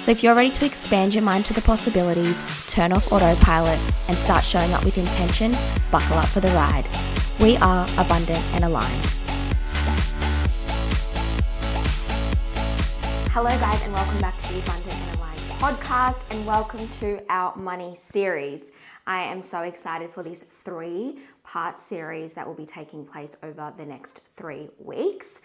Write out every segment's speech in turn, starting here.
So if you're ready to expand your mind to the possibilities, turn off autopilot, and start showing up with intention, buckle up for the ride. We are abundant and aligned. Hello, guys, and welcome back to the Abundant and Aligned podcast, and welcome to our money series. I am so excited for this three part series that will be taking place over the next three weeks.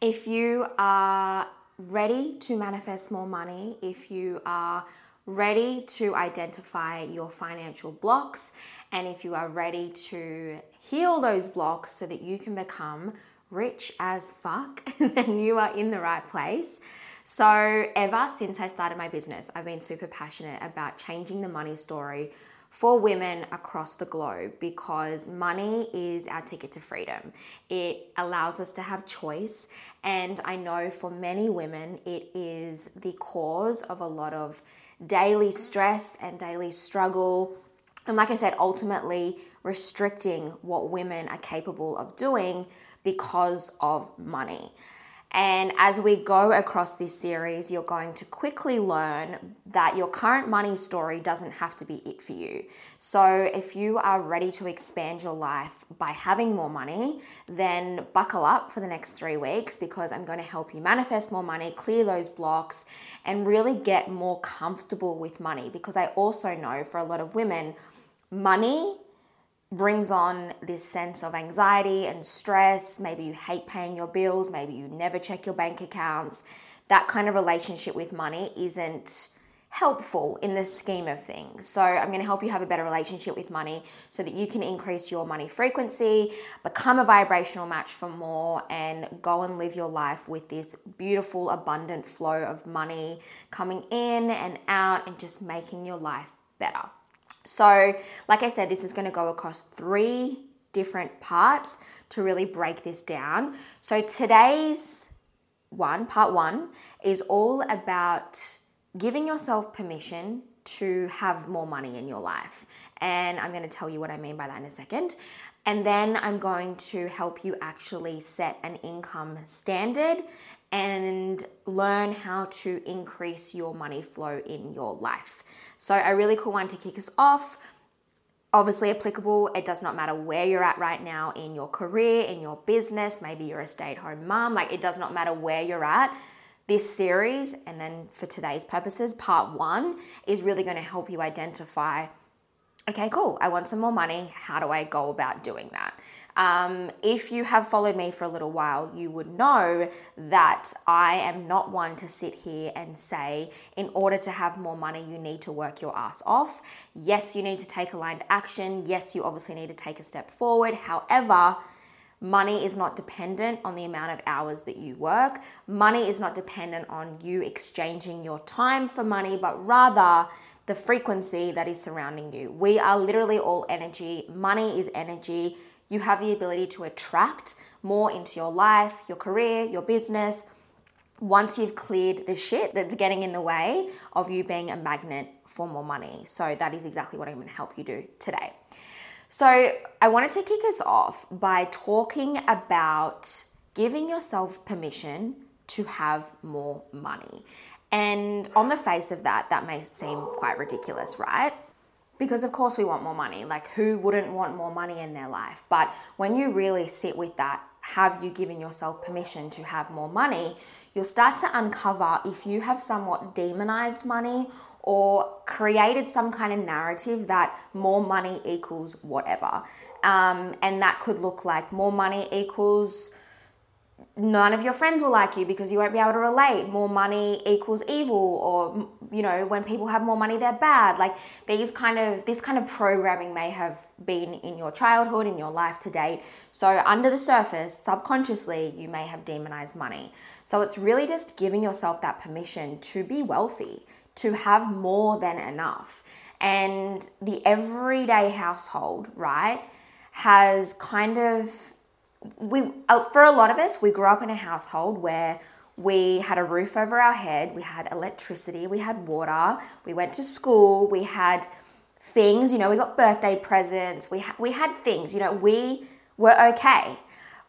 If you are ready to manifest more money, if you are ready to identify your financial blocks, and if you are ready to heal those blocks so that you can become rich as fuck, then you are in the right place. So, ever since I started my business, I've been super passionate about changing the money story for women across the globe because money is our ticket to freedom. It allows us to have choice, and I know for many women, it is the cause of a lot of daily stress and daily struggle. And like I said, ultimately restricting what women are capable of doing because of money. And as we go across this series, you're going to quickly learn that your current money story doesn't have to be it for you. So, if you are ready to expand your life by having more money, then buckle up for the next three weeks because I'm going to help you manifest more money, clear those blocks, and really get more comfortable with money. Because I also know for a lot of women, money brings on this sense of anxiety and stress. Maybe you hate paying your bills, maybe you never check your bank accounts. That kind of relationship with money isn't helpful in the scheme of things. So, I'm going to help you have a better relationship with money so that you can increase your money frequency, become a vibrational match for more, and go and live your life with this beautiful, abundant flow of money coming in and out and just making your life better. So, like I said, this is going to go across three different parts to really break this down. So, today's one, part one, is all about giving yourself permission to have more money in your life. And I'm going to tell you what I mean by that in a second. And then I'm going to help you actually set an income standard and learn how to increase your money flow in your life. So, a really cool one to kick us off. Obviously, applicable. It does not matter where you're at right now in your career, in your business. Maybe you're a stay at home mom. Like, it does not matter where you're at. This series, and then for today's purposes, part one is really going to help you identify okay, cool, I want some more money. How do I go about doing that? Um, if you have followed me for a little while, you would know that I am not one to sit here and say, in order to have more money, you need to work your ass off. Yes, you need to take aligned action. Yes, you obviously need to take a step forward. However, Money is not dependent on the amount of hours that you work. Money is not dependent on you exchanging your time for money, but rather the frequency that is surrounding you. We are literally all energy. Money is energy you have the ability to attract more into your life, your career, your business once you've cleared the shit that's getting in the way of you being a magnet for more money. So, that is exactly what I'm going to help you do today. So, I wanted to kick us off by talking about giving yourself permission to have more money. And on the face of that, that may seem quite ridiculous, right? because of course we want more money. Like who wouldn't want more money in their life? But when you really sit with that, have you given yourself permission to have more money? You'll start to uncover if you have somewhat demonized money or created some kind of narrative that more money equals whatever. Um, and that could look like more money equals none of your friends will like you because you won't be able to relate. More money equals evil, or you know, when people have more money, they're bad. Like these kind of this kind of programming may have been in your childhood, in your life to date. So under the surface, subconsciously, you may have demonized money. So it's really just giving yourself that permission to be wealthy, to have more than enough. And the everyday household, right, has kind of we uh, for a lot of us we grew up in a household where we had a roof over our head, we had electricity, we had water, we went to school, we had things, you know, we got birthday presents, we, ha- we had things, you know, we were okay.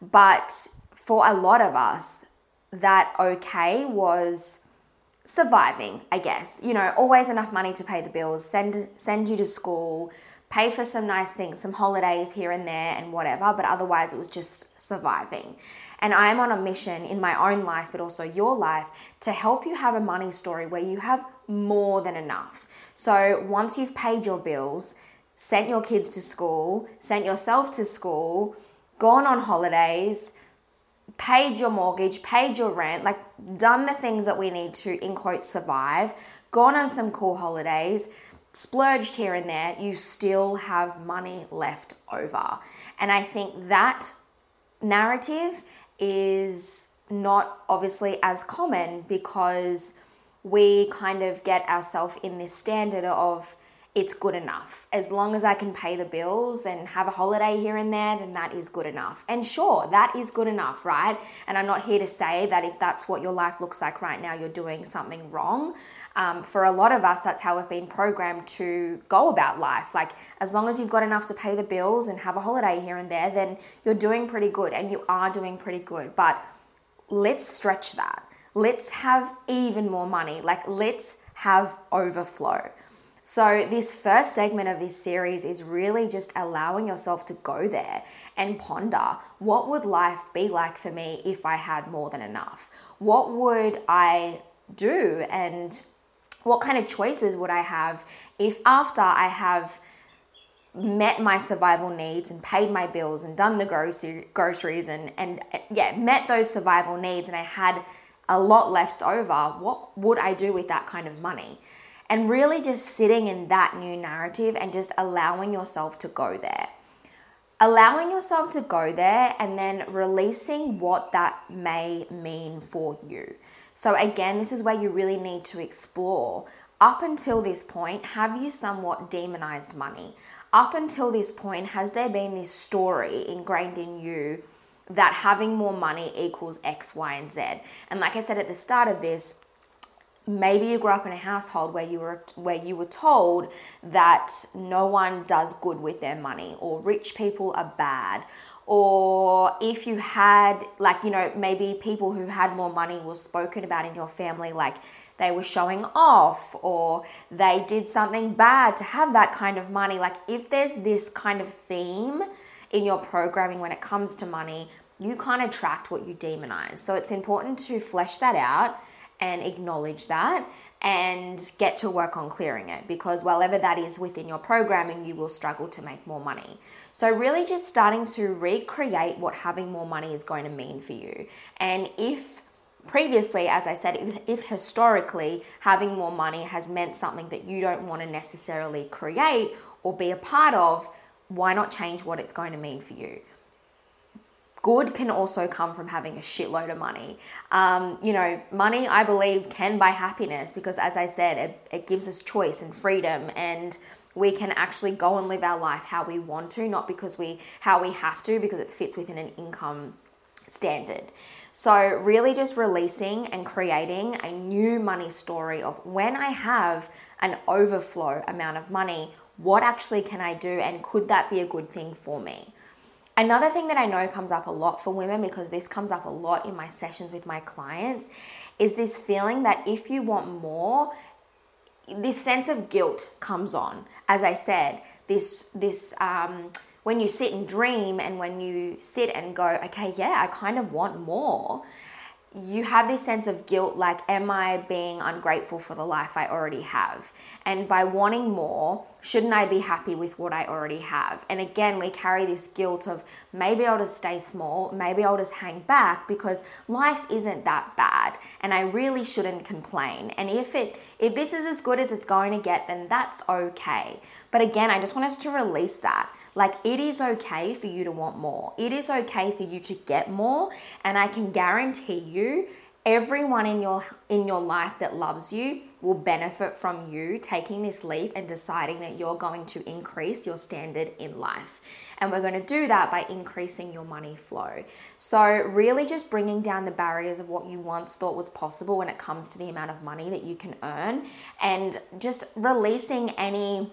But for a lot of us, that okay was surviving, I guess. You know, always enough money to pay the bills, send send you to school, pay for some nice things, some holidays here and there and whatever, but otherwise it was just surviving. And I'm on a mission in my own life, but also your life, to help you have a money story where you have more than enough. So once you've paid your bills, sent your kids to school, sent yourself to school, gone on holidays, paid your mortgage, paid your rent, like done the things that we need to, in quote, survive, gone on some cool holidays, splurged here and there, you still have money left over. And I think that narrative is not obviously as common because we kind of get ourselves in this standard of it's good enough. As long as I can pay the bills and have a holiday here and there, then that is good enough. And sure, that is good enough, right? And I'm not here to say that if that's what your life looks like right now, you're doing something wrong. Um, for a lot of us, that's how we've been programmed to go about life. Like, as long as you've got enough to pay the bills and have a holiday here and there, then you're doing pretty good and you are doing pretty good. But let's stretch that. Let's have even more money. Like, let's have overflow. So, this first segment of this series is really just allowing yourself to go there and ponder what would life be like for me if I had more than enough? What would I do and what kind of choices would I have if after I have met my survival needs and paid my bills and done the grocery, groceries and, and yeah, met those survival needs and I had a lot left over, what would I do with that kind of money? And really just sitting in that new narrative and just allowing yourself to go there. Allowing yourself to go there and then releasing what that may mean for you. So, again, this is where you really need to explore. Up until this point, have you somewhat demonized money? Up until this point, has there been this story ingrained in you that having more money equals X, Y, and Z? And like I said at the start of this, maybe you grew up in a household where you were where you were told that no one does good with their money or rich people are bad. Or if you had like you know maybe people who had more money were spoken about in your family like they were showing off or they did something bad to have that kind of money. Like if there's this kind of theme in your programming when it comes to money you can't attract what you demonize. So it's important to flesh that out and acknowledge that and get to work on clearing it because whatever that is within your programming, you will struggle to make more money. So, really, just starting to recreate what having more money is going to mean for you. And if previously, as I said, if, if historically having more money has meant something that you don't want to necessarily create or be a part of, why not change what it's going to mean for you? Good can also come from having a shitload of money. Um, you know, money, I believe, can buy happiness because, as I said, it, it gives us choice and freedom and we can actually go and live our life how we want to, not because we how we have to, because it fits within an income standard. So, really, just releasing and creating a new money story of when I have an overflow amount of money, what actually can I do, and could that be a good thing for me? Another thing that I know comes up a lot for women, because this comes up a lot in my sessions with my clients, is this feeling that if you want more, this sense of guilt comes on. As I said, this this um, when you sit and dream, and when you sit and go, okay, yeah, I kind of want more you have this sense of guilt like, am I being ungrateful for the life I already have? And by wanting more, shouldn't I be happy with what I already have? And again, we carry this guilt of maybe I'll just stay small, maybe I'll just hang back because life isn't that bad and I really shouldn't complain. And if it if this is as good as it's going to get, then that's okay. But again, I just want us to release that. Like, it is okay for you to want more. It is okay for you to get more. And I can guarantee you, everyone in your in your life that loves you will benefit from you taking this leap and deciding that you're going to increase your standard in life. And we're going to do that by increasing your money flow. So, really just bringing down the barriers of what you once thought was possible when it comes to the amount of money that you can earn and just releasing any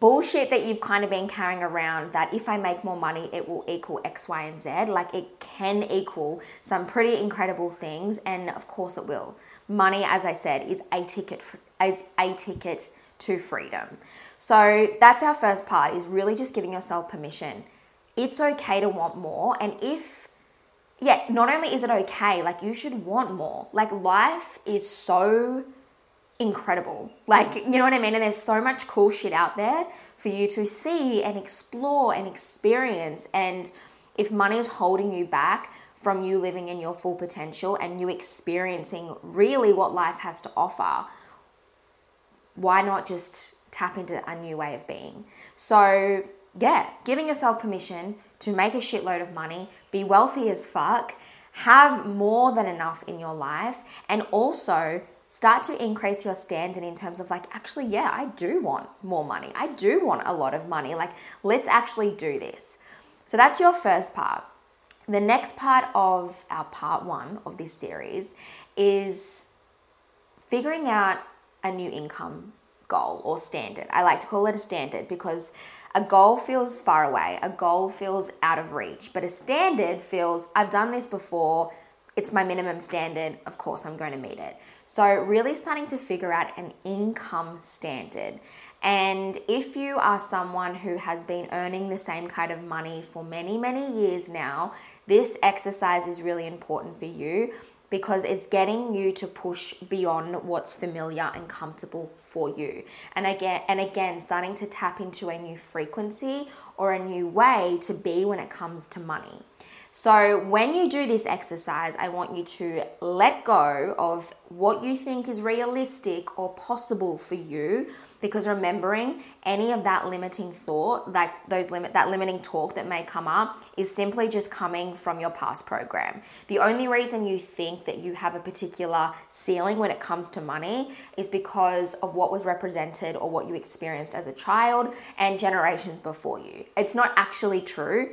bullshit that you've kind of been carrying around that if I make more money, it will equal X, Y, and Z. Like it can equal some pretty incredible things, and of course it will. Money, as I said, is a ticket for, is a ticket to freedom. So that's our first part is really just giving yourself permission. It's okay to want more, and if yeah, not only is it okay, like you should want more. Like life is so incredible. Like, you know what I mean? And there's so much cool shit out there for you to see and explore and experience. And if money is holding you back from you living in your full potential and you experiencing really what life has to offer, why not just tap into a new way of being? So, yeah, giving yourself permission to make a shitload of money, be wealthy as fuck, have more than enough in your life, and also start to increase your standard in terms of like actually yeah i do want more money. I do want a lot of money. Like let's actually do this. So that's your first part. The next part of our part one of this series is figuring out a new income goal or standard. I like to call it a standard because a goal feels far away. A goal feels out of reach. But a standard feels i've done this before. It's my minimum standard, of course I'm going to meet it. So, really starting to figure out an income standard. And if you are someone who has been earning the same kind of money for many, many years now, this exercise is really important for you because it's getting you to push beyond what's familiar and comfortable for you. And again and again starting to tap into a new frequency or a new way to be when it comes to money. So, when you do this exercise, I want you to let go of what you think is realistic or possible for you because remembering any of that limiting thought, like those limit that limiting talk that may come up is simply just coming from your past program. The only reason you think that you have a particular ceiling when it comes to money is because of what was represented or what you experienced as a child and generations before you. It's not actually true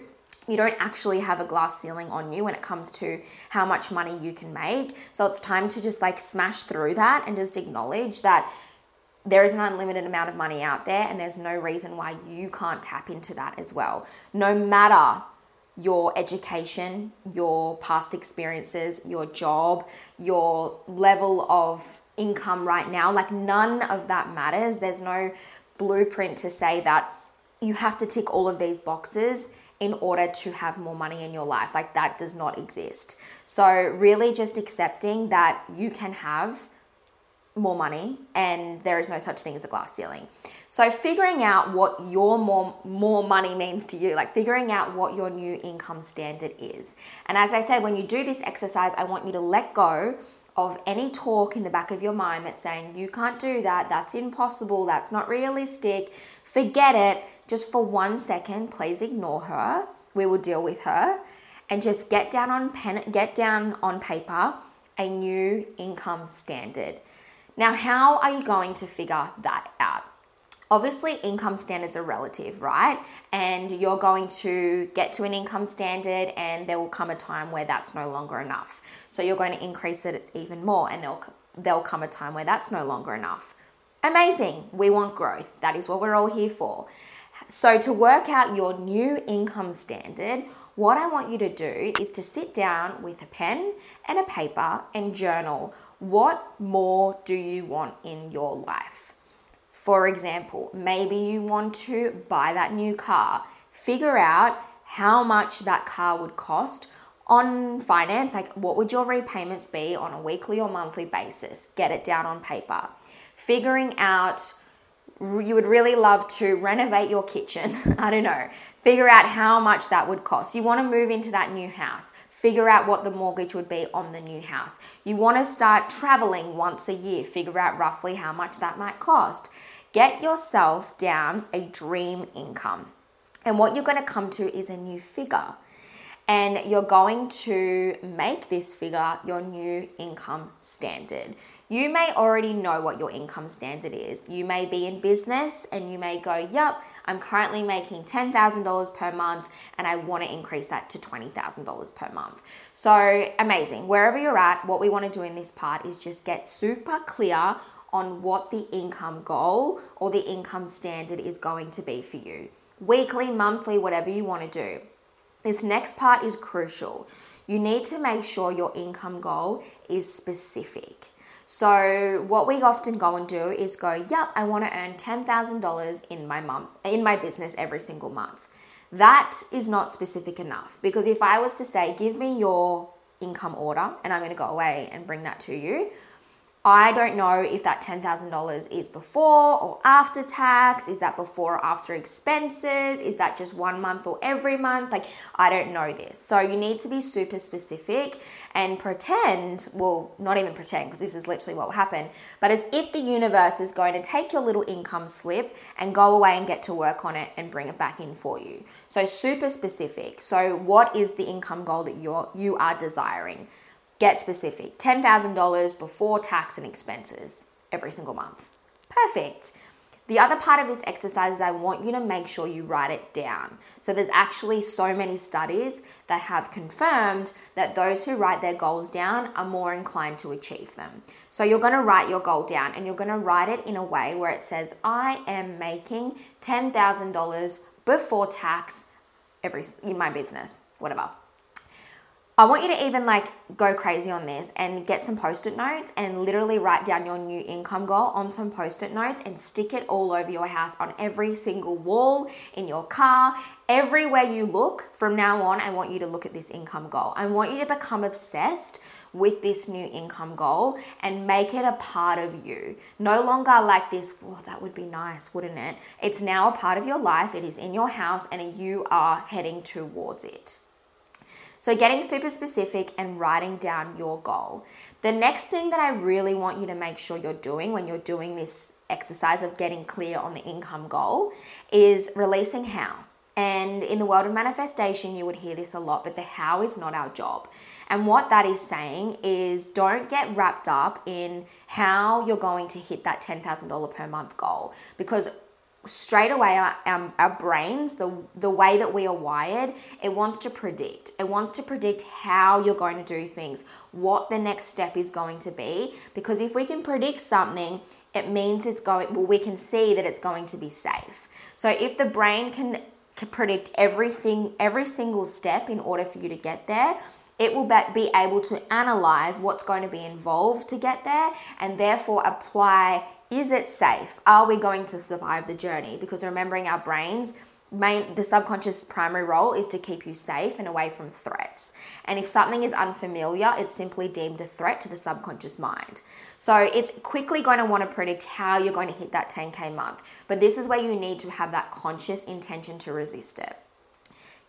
you don't actually have a glass ceiling on you when it comes to how much money you can make. So it's time to just like smash through that and just acknowledge that there is an unlimited amount of money out there and there's no reason why you can't tap into that as well. No matter your education, your past experiences, your job, your level of income right now, like none of that matters. There's no blueprint to say that you have to tick all of these boxes in order to have more money in your life. Like that does not exist. So, really, just accepting that you can have more money and there is no such thing as a glass ceiling. So figuring out what your more more money means to you, like figuring out what your new income standard is. And as I said, when you do this exercise, I want you to let go of any talk in the back of your mind that's saying you can't do that, that's impossible, that's not realistic. Forget it just for one second, please ignore her. We will deal with her and just get down on pen, get down on paper a new income standard. Now, how are you going to figure that out? Obviously, income standards are relative, right? And you're going to get to an income standard, and there will come a time where that's no longer enough. So you're going to increase it even more, and there'll there'll come a time where that's no longer enough. Amazing. We want growth. That is what we're all here for. So, to work out your new income standard, what I want you to do is to sit down with a pen and a paper and journal what more do you want in your life? For example, maybe you want to buy that new car. Figure out how much that car would cost on finance, like what would your repayments be on a weekly or monthly basis? Get it down on paper. Figuring out you would really love to renovate your kitchen. I don't know. Figure out how much that would cost. You want to move into that new house. Figure out what the mortgage would be on the new house. You want to start traveling once a year. Figure out roughly how much that might cost. Get yourself down a dream income. And what you're going to come to is a new figure. and you're going to make this figure your new income standard. You may already know what your income standard is. You may be in business and you may go, Yep, I'm currently making $10,000 per month and I want to increase that to $20,000 per month. So amazing. Wherever you're at, what we want to do in this part is just get super clear on what the income goal or the income standard is going to be for you. Weekly, monthly, whatever you want to do. This next part is crucial. You need to make sure your income goal is specific. So what we often go and do is go, yep, I want to earn $10,000 in my month in my business every single month. That is not specific enough because if I was to say, give me your income order and I'm going to go away and bring that to you, I don't know if that $10,000 is before or after tax. Is that before or after expenses? Is that just one month or every month? Like, I don't know this. So, you need to be super specific and pretend well, not even pretend, because this is literally what will happen, but as if the universe is going to take your little income slip and go away and get to work on it and bring it back in for you. So, super specific. So, what is the income goal that you're, you are desiring? Get specific $10,000 before tax and expenses every single month. Perfect. The other part of this exercise is I want you to make sure you write it down. So there's actually so many studies that have confirmed that those who write their goals down are more inclined to achieve them. So you're going to write your goal down and you're going to write it in a way where it says I am making $10,000 before tax every in my business, whatever. I want you to even like go crazy on this and get some post it notes and literally write down your new income goal on some post it notes and stick it all over your house on every single wall, in your car, everywhere you look. From now on, I want you to look at this income goal. I want you to become obsessed with this new income goal and make it a part of you. No longer like this, oh, that would be nice, wouldn't it? It's now a part of your life, it is in your house, and you are heading towards it. So, getting super specific and writing down your goal. The next thing that I really want you to make sure you're doing when you're doing this exercise of getting clear on the income goal is releasing how. And in the world of manifestation, you would hear this a lot, but the how is not our job. And what that is saying is don't get wrapped up in how you're going to hit that $10,000 per month goal because straight away our, our, our, brains the the way that we are wired it wants to predict. It wants to predict how you're going to do things what the next step is going to be. Because if we can predict something it means it's going well we can see that it's going to be safe. So if the brain can, can predict everything every single step in order for you to get there it will be able to analyze what's going to be involved to get there and therefore apply is it safe? Are we going to survive the journey? Because remembering our brains, main the subconscious primary role is to keep you safe and away from threats. And if something is unfamiliar, it's simply deemed a threat to the subconscious mind. So it's quickly going to want to predict how you're going to hit that 10k month. But this is where you need to have that conscious intention to resist it.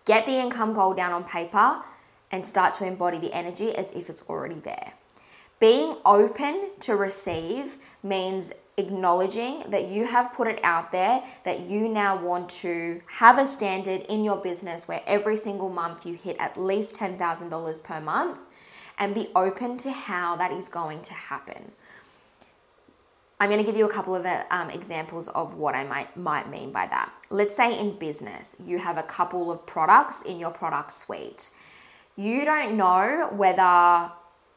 Get the income goal down on paper and start to embody the energy as if it's already there. Being open to receive means acknowledging that you have put it out there, that you now want to have a standard in your business where every single month you hit at least $10,000 per month and be open to how that is going to happen. I'm going to give you a couple of um, examples of what I might, might mean by that. Let's say in business, you have a couple of products in your product suite. You don't know whether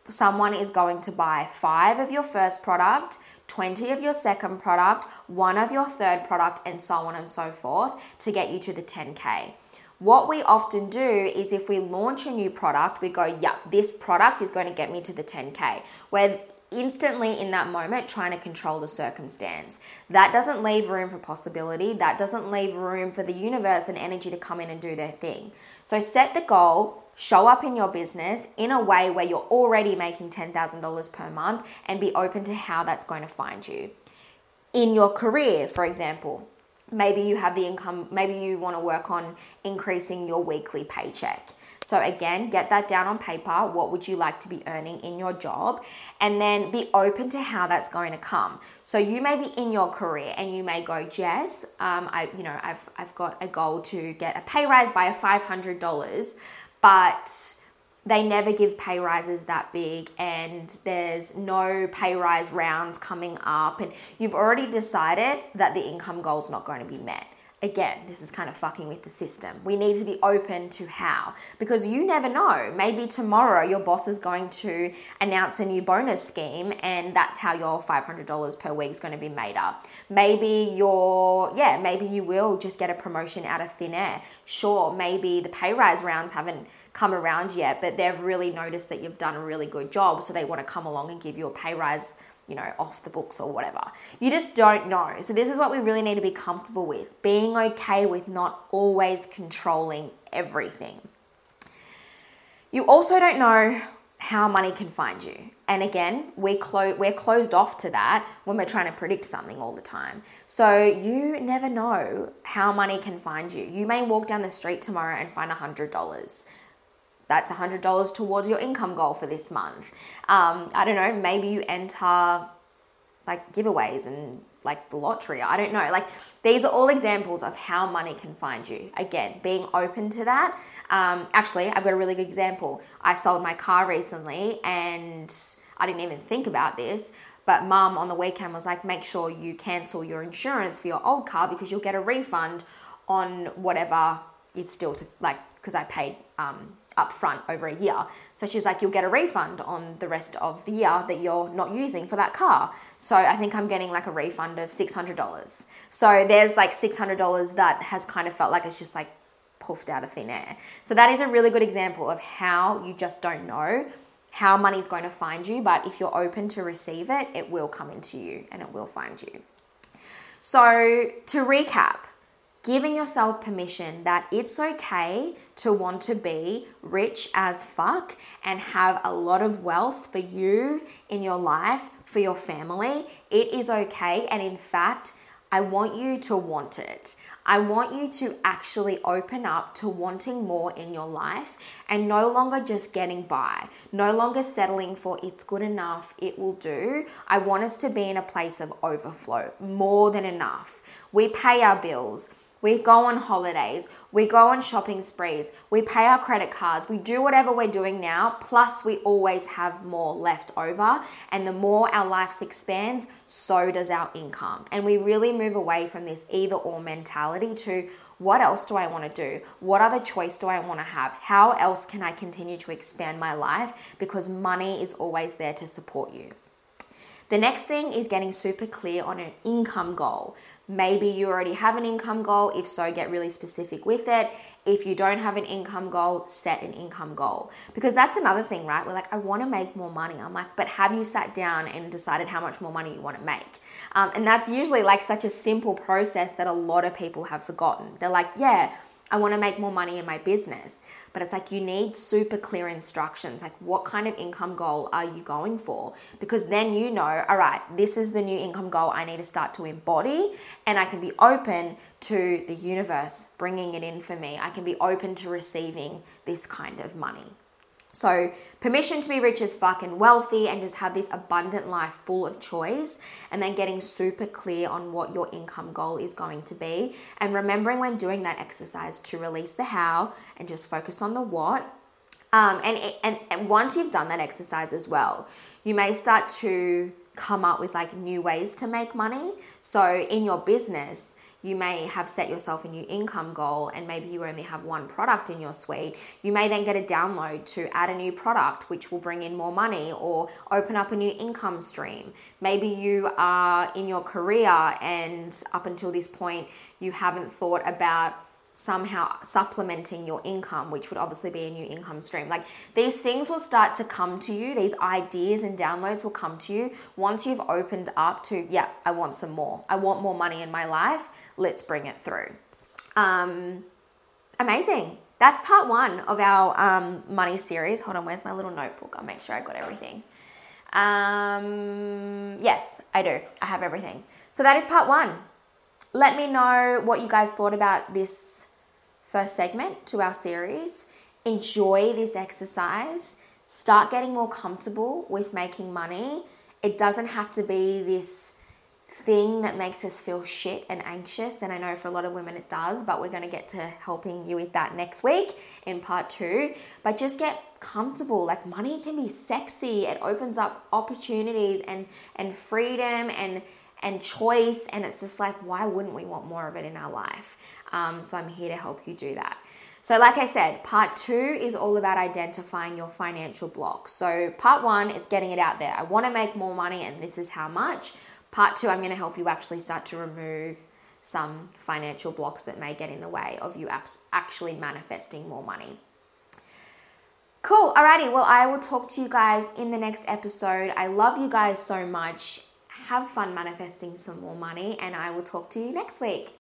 someone is going to buy five of your first product, 20 of your second product, one of your third product, and so on and so forth to get you to the 10K. What we often do is if we launch a new product, we go, yeah, this product is going to get me to the 10K. We're instantly in that moment trying to control the circumstance. That doesn't leave room for possibility. That doesn't leave room for the universe and energy to come in and do their thing. So set the goal, show up in your business in a way where you're already making $10,000 per month and be open to how that's going to find you. In your career, for example, maybe you have the income, maybe you want to work on increasing your weekly paycheck. So, again, get that down on paper. What would you like to be earning in your job? And then be open to how that's going to come. So, you may be in your career and you may go, Jess, um, I, you know, I've, I've got a goal to get a pay rise by $500 but they never give pay rises that big and there's no pay rise rounds coming up and you've already decided that the income goal is not going to be met again, this is kind of fucking with the system. We need to be open to how because you never know. Maybe tomorrow your boss is going to announce a new bonus scheme and that's how your $500 per week is going to be made up. Maybe your yeah, maybe you will just get a promotion out of thin air. Sure, maybe the pay rise rounds haven't come around yet, but they've really noticed that you've done a really good job, so they want to come along and give you a pay rise you know, off the books or whatever. You just don't know. So, this is what we really need to be comfortable with being okay with not always controlling everything. You also don't know how money can find you. And again, we clo- we're closed off to that when we're trying to predict something all the time. So you never know how money can find you. You may walk down the street tomorrow and find $100 that's $100 towards your income goal for this month. Um, I don't know, maybe you enter like giveaways and like the lottery. I don't know. Like these are all examples of how money can find you. Again, being open to that. Um, actually, I've got a really good example. I sold my car recently and I didn't even think about this. But mum on the weekend was like, make sure you cancel your insurance for your old car because you'll get a refund on whatever is still to like because I paid um, upfront over a year. So she's like, you'll get a refund on the rest of the year that you're not using for that car. So I think I'm getting like a refund of $600. So there's like $600 that has kind of felt like it's just like puffed out of thin air. So that is a really good example of how you just don't know how money's going to find you, but if you're open to receive it, it will come into you and it will find you. So to recap, giving yourself permission that it's okay to want to be rich as fuck and have a lot of wealth for you in your life, for your family. It is okay. And in fact, I want you to want it. I want you to actually open up to wanting more in your life and no longer just getting by, no longer settling for it's good enough, it will do. I want us to be in a place of overflow, more than enough. We pay our bills. We go on holidays, we go on shopping sprees, we pay our credit cards, we do whatever we're doing now, plus we always have more left over. And the more our life expands, so does our income. And we really move away from this either or mentality to what else do I want to do? What other choice do I want to have? How else can I continue to expand my life? Because money is always there to support you. The next thing is getting super clear on an income goal. Maybe you already have an income goal. If so, get really specific with it. If you don't have an income goal, set an income goal. Because that's another thing, right? We're like, I want to make more money. I'm like, but have you sat down and decided how much more money you want to make? Um, and that's usually like such a simple process that a lot of people have forgotten. They're like, yeah, I want to make more money in my business. But it's like you need super clear instructions. Like, what kind of income goal are you going for? Because then you know, all right, this is the new income goal I need to start to embody, and I can be open to the universe bringing it in for me. I can be open to receiving this kind of money. So, permission to be rich as fuck and wealthy and just have this abundant life full of choice, and then getting super clear on what your income goal is going to be. And remembering when doing that exercise to release the how and just focus on the what. Um, and, and, and once you've done that exercise as well, you may start to come up with like new ways to make money. So, in your business, you may have set yourself a new income goal and maybe you only have one product in your suite. You may then get a download to add a new product which will bring in more money or open up a new income stream. Maybe you are in your career and up until this point you haven't thought about somehow supplementing your income, which would obviously be a new income stream. Like these things will start to come to you, these ideas and downloads will come to you once you've opened up to, yeah, I want some more. I want more money in my life. Let's bring it through. Um, amazing. That's part one of our um, money series. Hold on, where's my little notebook? I'll make sure I got everything. Um, yes, I do. I have everything. So that is part one. Let me know what you guys thought about this first segment to our series. Enjoy this exercise. Start getting more comfortable with making money. It doesn't have to be this thing that makes us feel shit and anxious. And I know for a lot of women it does, but we're going to get to helping you with that next week in part two. But just get comfortable. Like money can be sexy. It opens up opportunities and and freedom and and choice. And it's just like, why wouldn't we want more of it in our life? Um, so I'm here to help you do that. So, like I said, part two is all about identifying your financial blocks. So, part one, it's getting it out there. I want to make more money, and this is how much. Part two, I'm going to help you actually start to remove some financial blocks that may get in the way of you actually manifesting more money. Cool. Alrighty. Well, I will talk to you guys in the next episode. I love you guys so much. Have fun manifesting some more money, and I will talk to you next week.